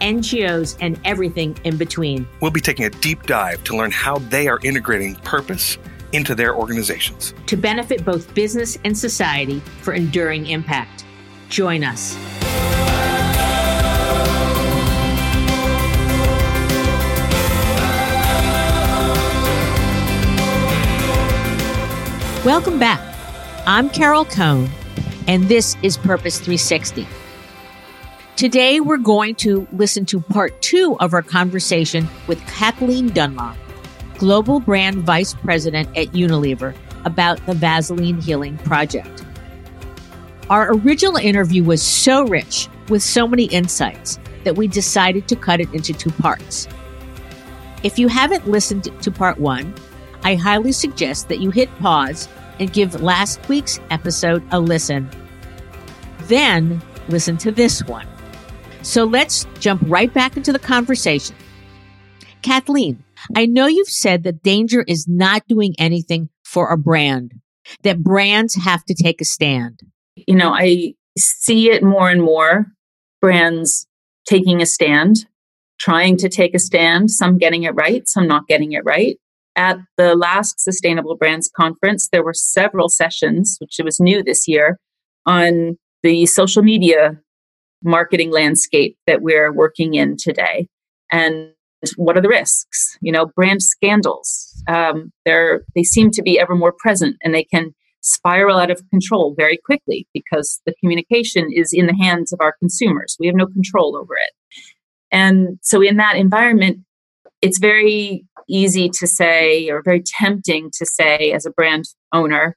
NGOs, and everything in between. We'll be taking a deep dive to learn how they are integrating purpose into their organizations to benefit both business and society for enduring impact. Join us. Welcome back. I'm Carol Cone, and this is Purpose 360. Today, we're going to listen to part two of our conversation with Kathleen Dunlop, Global Brand Vice President at Unilever, about the Vaseline Healing Project. Our original interview was so rich with so many insights that we decided to cut it into two parts. If you haven't listened to part one, I highly suggest that you hit pause and give last week's episode a listen. Then listen to this one. So let's jump right back into the conversation. Kathleen, I know you've said that danger is not doing anything for a brand, that brands have to take a stand. You know, I see it more and more brands taking a stand, trying to take a stand, some getting it right, some not getting it right. At the last Sustainable Brands Conference, there were several sessions, which was new this year, on the social media marketing landscape that we're working in today. And what are the risks? You know brand scandals um, they're they seem to be ever more present and they can spiral out of control very quickly because the communication is in the hands of our consumers. We have no control over it. And so in that environment it's very easy to say or very tempting to say as a brand owner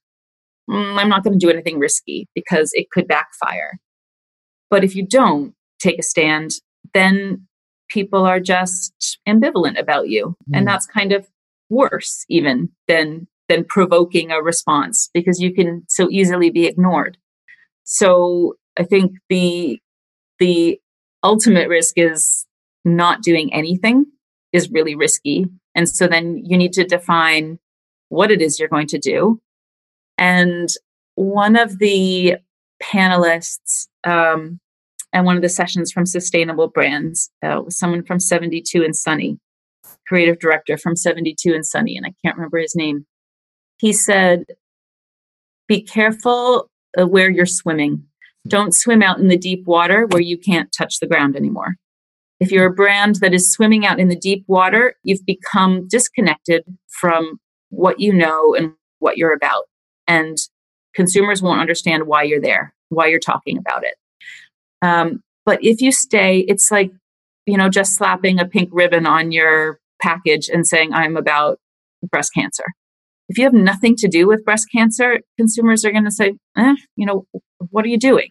mm, i'm not going to do anything risky because it could backfire but if you don't take a stand, then people are just ambivalent about you. Mm. And that's kind of worse even than than provoking a response because you can so easily be ignored. So I think the the ultimate risk is not doing anything is really risky. And so then you need to define what it is you're going to do. And one of the panelists um, and one of the sessions from Sustainable Brands uh, was someone from 72 and Sunny, creative director from 72 and Sunny, and I can't remember his name. He said, Be careful uh, where you're swimming. Don't swim out in the deep water where you can't touch the ground anymore. If you're a brand that is swimming out in the deep water, you've become disconnected from what you know and what you're about. And consumers won't understand why you're there, why you're talking about it. Um, but if you stay, it's like, you know, just slapping a pink ribbon on your package and saying, I'm about breast cancer. If you have nothing to do with breast cancer, consumers are going to say, eh, you know, what are you doing?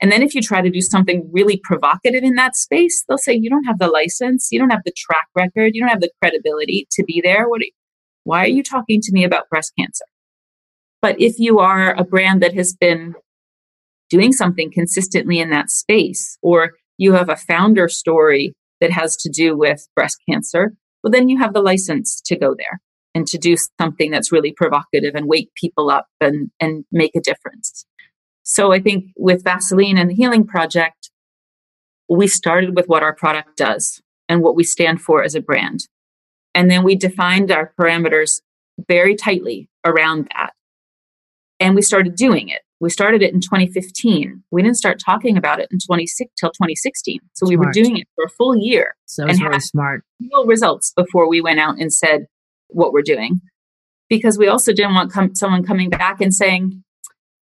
And then if you try to do something really provocative in that space, they'll say, you don't have the license, you don't have the track record, you don't have the credibility to be there. What are you, why are you talking to me about breast cancer? But if you are a brand that has been doing something consistently in that space, or you have a founder story that has to do with breast cancer, well, then you have the license to go there and to do something that's really provocative and wake people up and, and make a difference. So I think with Vaseline and the Healing Project, we started with what our product does and what we stand for as a brand. And then we defined our parameters very tightly around that. And we started doing it. We started it in 2015. We didn't start talking about it in 26 till 2016. So we were doing it for a full year. So and really had smart. Real results before we went out and said what we're doing, because we also didn't want com- someone coming back and saying,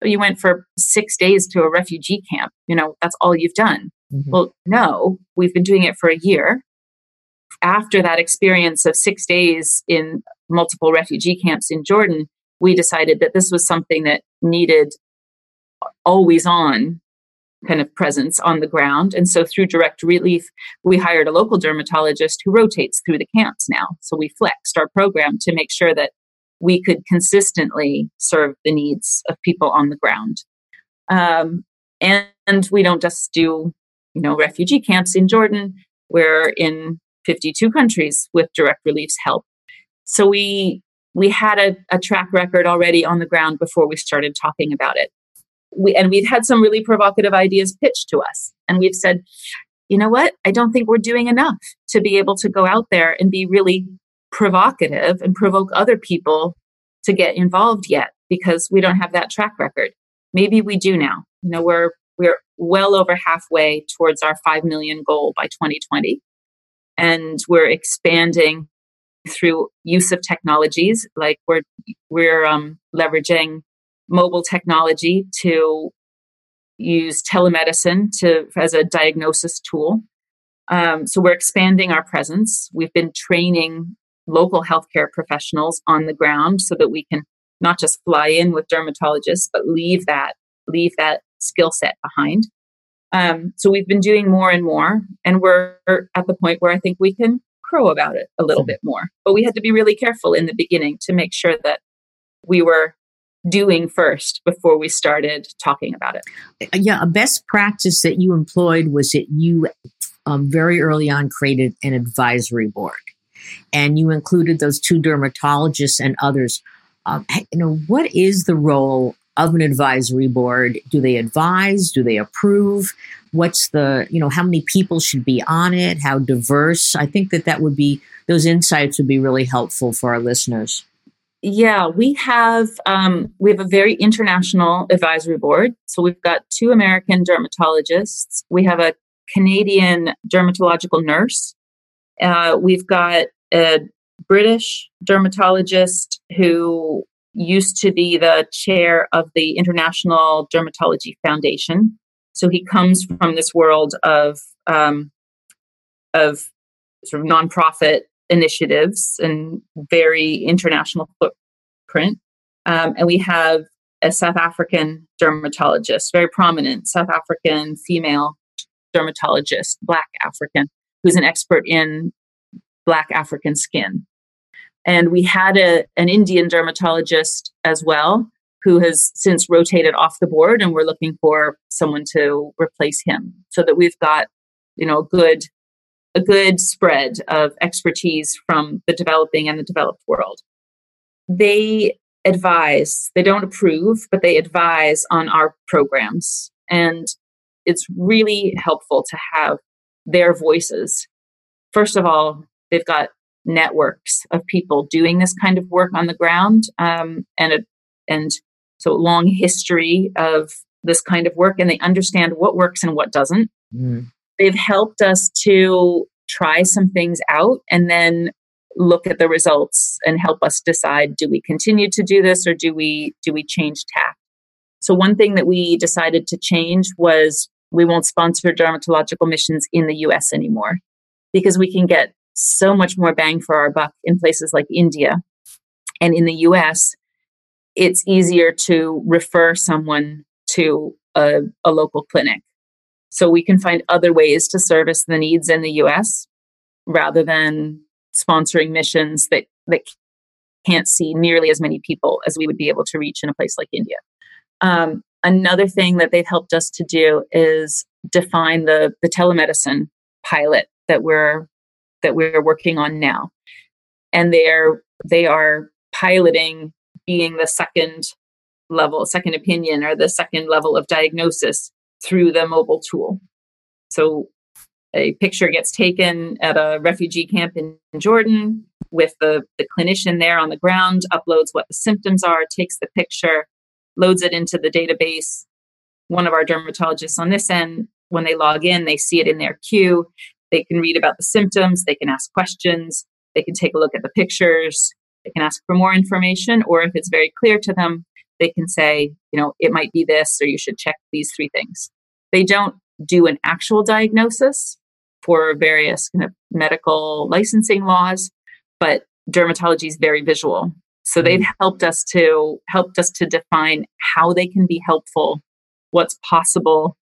oh, "You went for six days to a refugee camp. You know that's all you've done." Mm-hmm. Well, no, we've been doing it for a year. After that experience of six days in multiple refugee camps in Jordan, we decided that this was something that needed always on kind of presence on the ground. And so through direct relief, we hired a local dermatologist who rotates through the camps now. So we flexed our program to make sure that we could consistently serve the needs of people on the ground. Um, and, and we don't just do, you know, refugee camps in Jordan. We're in 52 countries with direct relief's help. So we we had a, a track record already on the ground before we started talking about it. We, and we've had some really provocative ideas pitched to us. And we've said, you know what? I don't think we're doing enough to be able to go out there and be really provocative and provoke other people to get involved yet because we don't have that track record. Maybe we do now. You know, we're we're well over halfway towards our 5 million goal by 2020 and we're expanding through use of technologies like we're we're um, leveraging mobile technology to use telemedicine to as a diagnosis tool. Um, so we're expanding our presence. We've been training local healthcare professionals on the ground so that we can not just fly in with dermatologists but leave that leave that skill set behind. Um, so we've been doing more and more and we're at the point where i think we can crow about it a little bit more. But we had to be really careful in the beginning to make sure that we were doing first before we started talking about it yeah a best practice that you employed was that you um, very early on created an advisory board and you included those two dermatologists and others. Um, you know, what is the role of an advisory board? Do they advise? Do they approve? What's the, you know, how many people should be on it? How diverse? I think that that would be, those insights would be really helpful for our listeners. Yeah, we have um, we have a very international advisory board. So we've got two American dermatologists. We have a Canadian dermatological nurse uh, we've got a British dermatologist who used to be the chair of the International Dermatology Foundation. So he comes from this world of um, of sort of nonprofit initiatives and very international footprint. Um, and we have a South African dermatologist, very prominent South African female dermatologist, Black African, who's an expert in Black African skin. And we had a, an Indian dermatologist as well, who has since rotated off the board, and we're looking for someone to replace him so that we've got, you know, a good a good spread of expertise from the developing and the developed world. They advise, they don't approve, but they advise on our programs. And it's really helpful to have their voices. First of all, they've got networks of people doing this kind of work on the ground um, and a, and so long history of this kind of work and they understand what works and what doesn't mm. They've helped us to try some things out and then look at the results and help us decide do we continue to do this or do we do we change tack so one thing that we decided to change was we won't sponsor dermatological missions in the US anymore because we can get so much more bang for our buck in places like India and in the US. It's easier to refer someone to a, a local clinic. So we can find other ways to service the needs in the US rather than sponsoring missions that, that can't see nearly as many people as we would be able to reach in a place like India. Um, another thing that they've helped us to do is define the, the telemedicine pilot that we're that we're working on now. And they're they are piloting being the second level, second opinion, or the second level of diagnosis through the mobile tool. So a picture gets taken at a refugee camp in Jordan with the, the clinician there on the ground, uploads what the symptoms are, takes the picture, loads it into the database. One of our dermatologists on this end, when they log in, they see it in their queue. They can read about the symptoms, they can ask questions, they can take a look at the pictures, they can ask for more information, or if it's very clear to them, they can say, you know, it might be this, or you should check these three things. They don't do an actual diagnosis for various kind of medical licensing laws, but dermatology is very visual. So they've mm-hmm. helped us to helped us to define how they can be helpful, what's possible,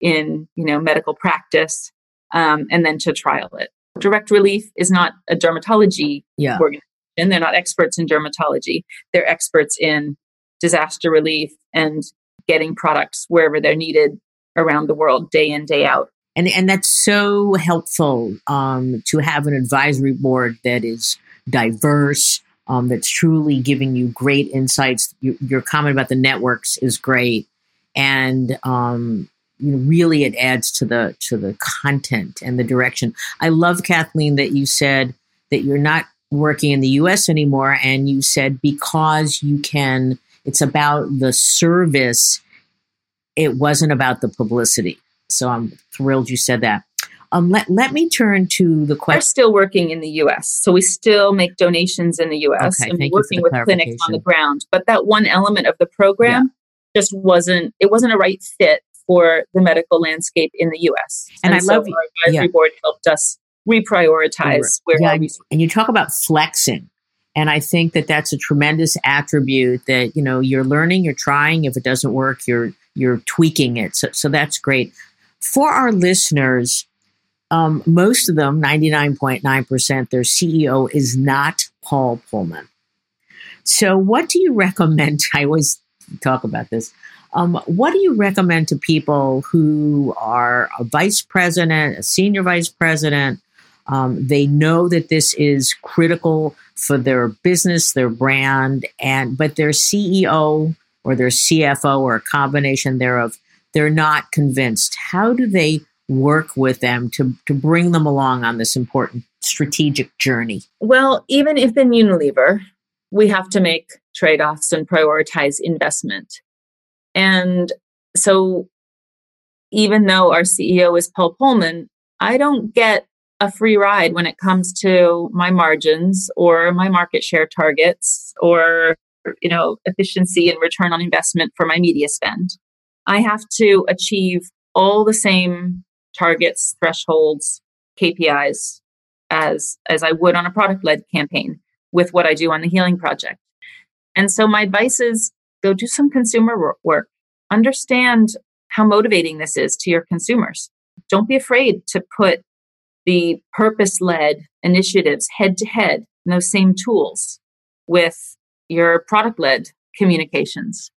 in you know medical practice um, and then to trial it direct relief is not a dermatology yeah. organization they're not experts in dermatology they're experts in disaster relief and getting products wherever they're needed around the world day in day out. And and that's so helpful um, to have an advisory board that is diverse um, that's truly giving you great insights. Your, your, comment about the networks is great. And um, you know, really it adds to the to the content and the direction. I love kathleen that you said that you're not working in the us anymore and you said because you can it's about the service it wasn't about the publicity so I'm thrilled you said that. Um, let, let me turn to the question. We're still working in the US. So we still make donations in the US okay, and we're working with clinics on the ground. But that one element of the program yeah. just wasn't, it wasn't a right fit for the medical landscape in the US. And, and I so love our advisory yeah. board helped us reprioritize where yeah, we. And you talk about flexing. And I think that that's a tremendous attribute that, you know, you're learning, you're trying. If it doesn't work, you're, you're tweaking it. So, so that's great. For our listeners, um, most of them, 99.9%, their CEO is not Paul Polman. So, what do you recommend? I always talk about this. Um, what do you recommend to people who are a vice president, a senior vice president? Um, they know that this is critical for their business, their brand, and but their CEO or their CFO or a combination thereof they're not convinced. How do they work with them to, to bring them along on this important strategic journey? Well, even if in Unilever, we have to make trade offs and prioritize investment. And so, even though our CEO is Paul Polman, I don't get a free ride when it comes to my margins or my market share targets or you know efficiency and return on investment for my media spend I have to achieve all the same targets, thresholds, KPIs as as I would on a product led campaign with what I do on the healing project. And so my advice is go do some consumer work. Understand how motivating this is to your consumers. Don't be afraid to put the purpose led initiatives head to head in those same tools with your product led communications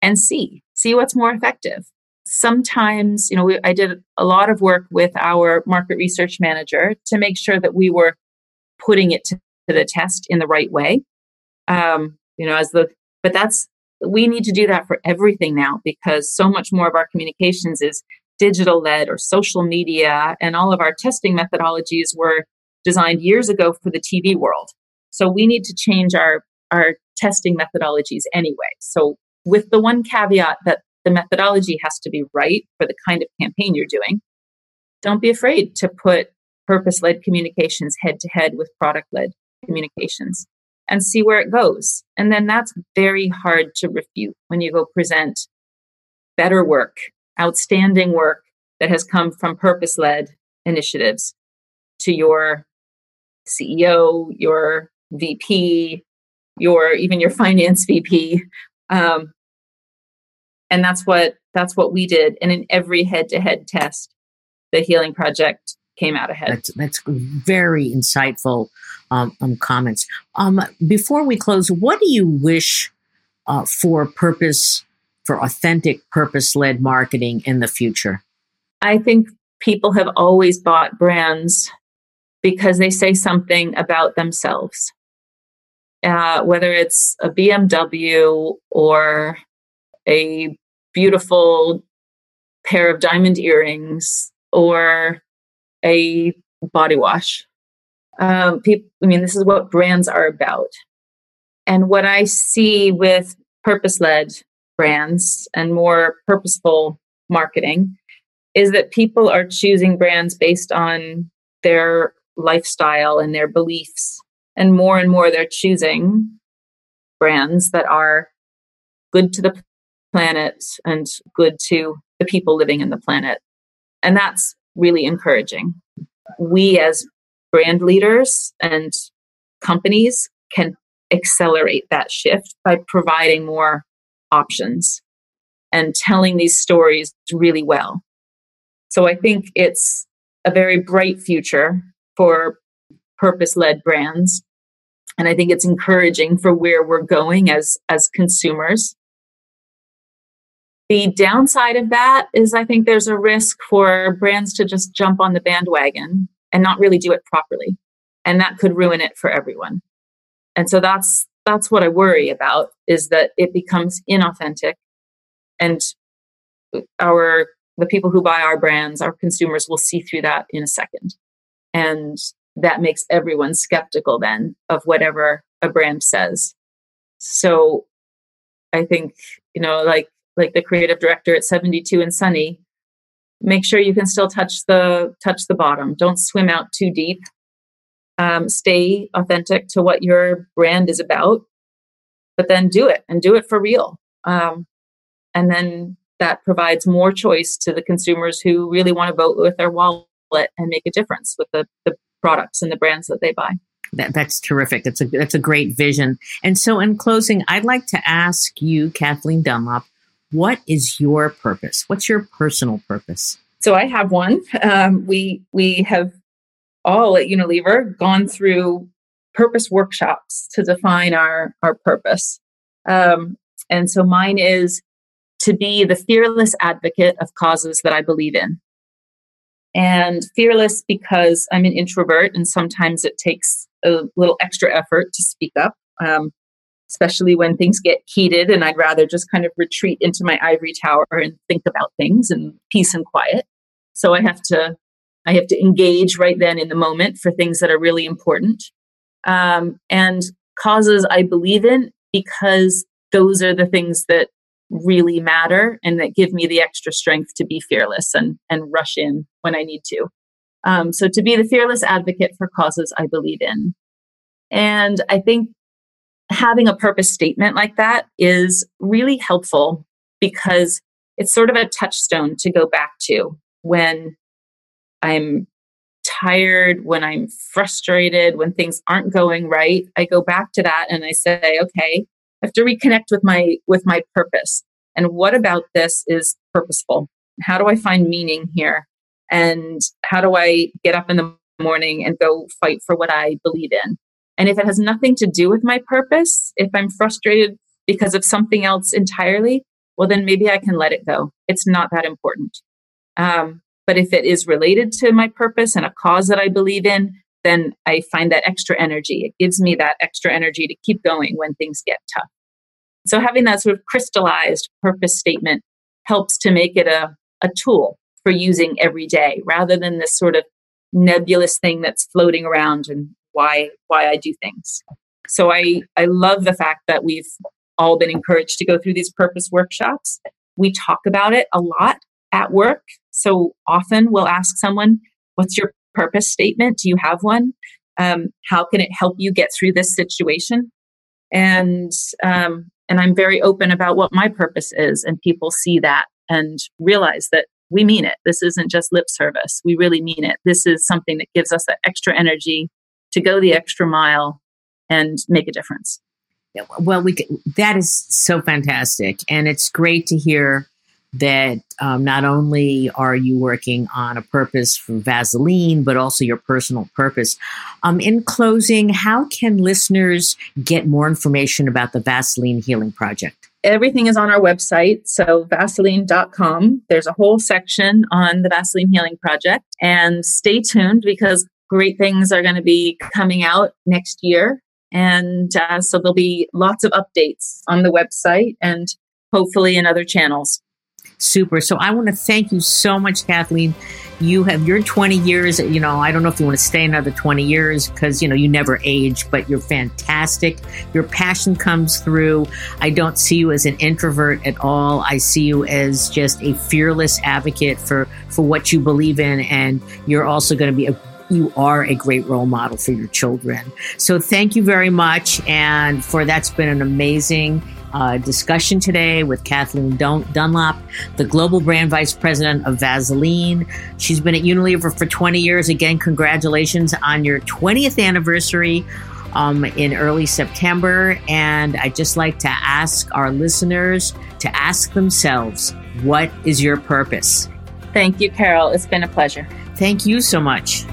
and see see what's more effective. Sometimes you know we, i did a lot of work with our market research manager to make sure that we were putting it to, to the test in the right way. Um, you know as the but that's we need to do that for everything now because so much more of our communications is digital led or social media and all of our testing methodologies were designed years ago for the tv world so we need to change our our testing methodologies anyway so with the one caveat that the methodology has to be right for the kind of campaign you're doing. Don't be afraid to put purpose led communications head to head with product led communications and see where it goes. And then that's very hard to refute when you go present better work, outstanding work that has come from purpose led initiatives to your CEO, your VP, your even your finance VP um, and that's what that's what we did. And in every head-to-head test, the Healing Project came out ahead. That's, that's very insightful um, um, comments. Um, before we close, what do you wish uh, for purpose, for authentic purpose-led marketing in the future? I think people have always bought brands because they say something about themselves uh, whether it's a BMW or a beautiful pair of diamond earrings or a body wash. Um, people, I mean, this is what brands are about. And what I see with purpose led brands and more purposeful marketing is that people are choosing brands based on their lifestyle and their beliefs and more and more, they're choosing brands that are good to the planet and good to the people living in the planet. And that's really encouraging. We, as brand leaders and companies, can accelerate that shift by providing more options and telling these stories really well. So I think it's a very bright future for purpose led brands. And I think it's encouraging for where we're going as, as consumers. The downside of that is I think there's a risk for brands to just jump on the bandwagon and not really do it properly. And that could ruin it for everyone. And so that's that's what I worry about is that it becomes inauthentic and our the people who buy our brands, our consumers will see through that in a second. And that makes everyone skeptical then of whatever a brand says. So I think, you know, like like the creative director at 72 and Sunny, make sure you can still touch the touch the bottom. Don't swim out too deep. Um, stay authentic to what your brand is about, but then do it and do it for real. Um, and then that provides more choice to the consumers who really want to vote with their wallet and make a difference with the, the products and the brands that they buy. That, that's terrific. That's a that's a great vision. And so, in closing, I'd like to ask you, Kathleen Dunlop, what is your purpose? What's your personal purpose? So I have one. Um, we we have all at Unilever gone through purpose workshops to define our our purpose. Um, and so mine is to be the fearless advocate of causes that I believe in. And fearless because I'm an introvert and sometimes it takes a little extra effort to speak up, um, especially when things get heated and I'd rather just kind of retreat into my ivory tower and think about things in peace and quiet. So I have to I have to engage right then in the moment for things that are really important. Um, and causes I believe in because those are the things that really matter and that give me the extra strength to be fearless and, and rush in when I need to. Um, so to be the fearless advocate for causes I believe in. And I think having a purpose statement like that is really helpful because it's sort of a touchstone to go back to when I'm tired, when I'm frustrated, when things aren't going right. I go back to that and I say, okay, I have to reconnect with my with my purpose. And what about this is purposeful? How do I find meaning here? And how do I get up in the morning and go fight for what I believe in? And if it has nothing to do with my purpose, if I'm frustrated because of something else entirely, well, then maybe I can let it go. It's not that important. Um, but if it is related to my purpose and a cause that I believe in, then I find that extra energy. It gives me that extra energy to keep going when things get tough. So having that sort of crystallized purpose statement helps to make it a, a tool for using every day rather than this sort of nebulous thing that's floating around and why why I do things. So I I love the fact that we've all been encouraged to go through these purpose workshops. We talk about it a lot at work. So often we'll ask someone, What's your purpose statement? Do you have one? Um, how can it help you get through this situation? And um, and I'm very open about what my purpose is, and people see that and realize that we mean it. This isn't just lip service. We really mean it. This is something that gives us that extra energy to go the extra mile and make a difference. Well, we that is so fantastic, and it's great to hear that um, not only are you working on a purpose for Vaseline, but also your personal purpose. Um, in closing, how can listeners get more information about the Vaseline Healing Project? Everything is on our website, so vaseline.com. There's a whole section on the Vaseline Healing Project. And stay tuned because great things are going to be coming out next year. And uh, so there'll be lots of updates on the website and hopefully in other channels. Super. So I want to thank you so much, Kathleen. You have your 20 years. You know, I don't know if you want to stay another 20 years because, you know, you never age, but you're fantastic. Your passion comes through. I don't see you as an introvert at all. I see you as just a fearless advocate for, for what you believe in. And you're also going to be a you are a great role model for your children. So thank you very much. And for that's been an amazing uh, discussion today with Kathleen Dun- Dunlop, the Global Brand Vice President of Vaseline. She's been at Unilever for 20 years. Again, congratulations on your 20th anniversary um, in early September. And I'd just like to ask our listeners to ask themselves, what is your purpose? Thank you, Carol. It's been a pleasure. Thank you so much.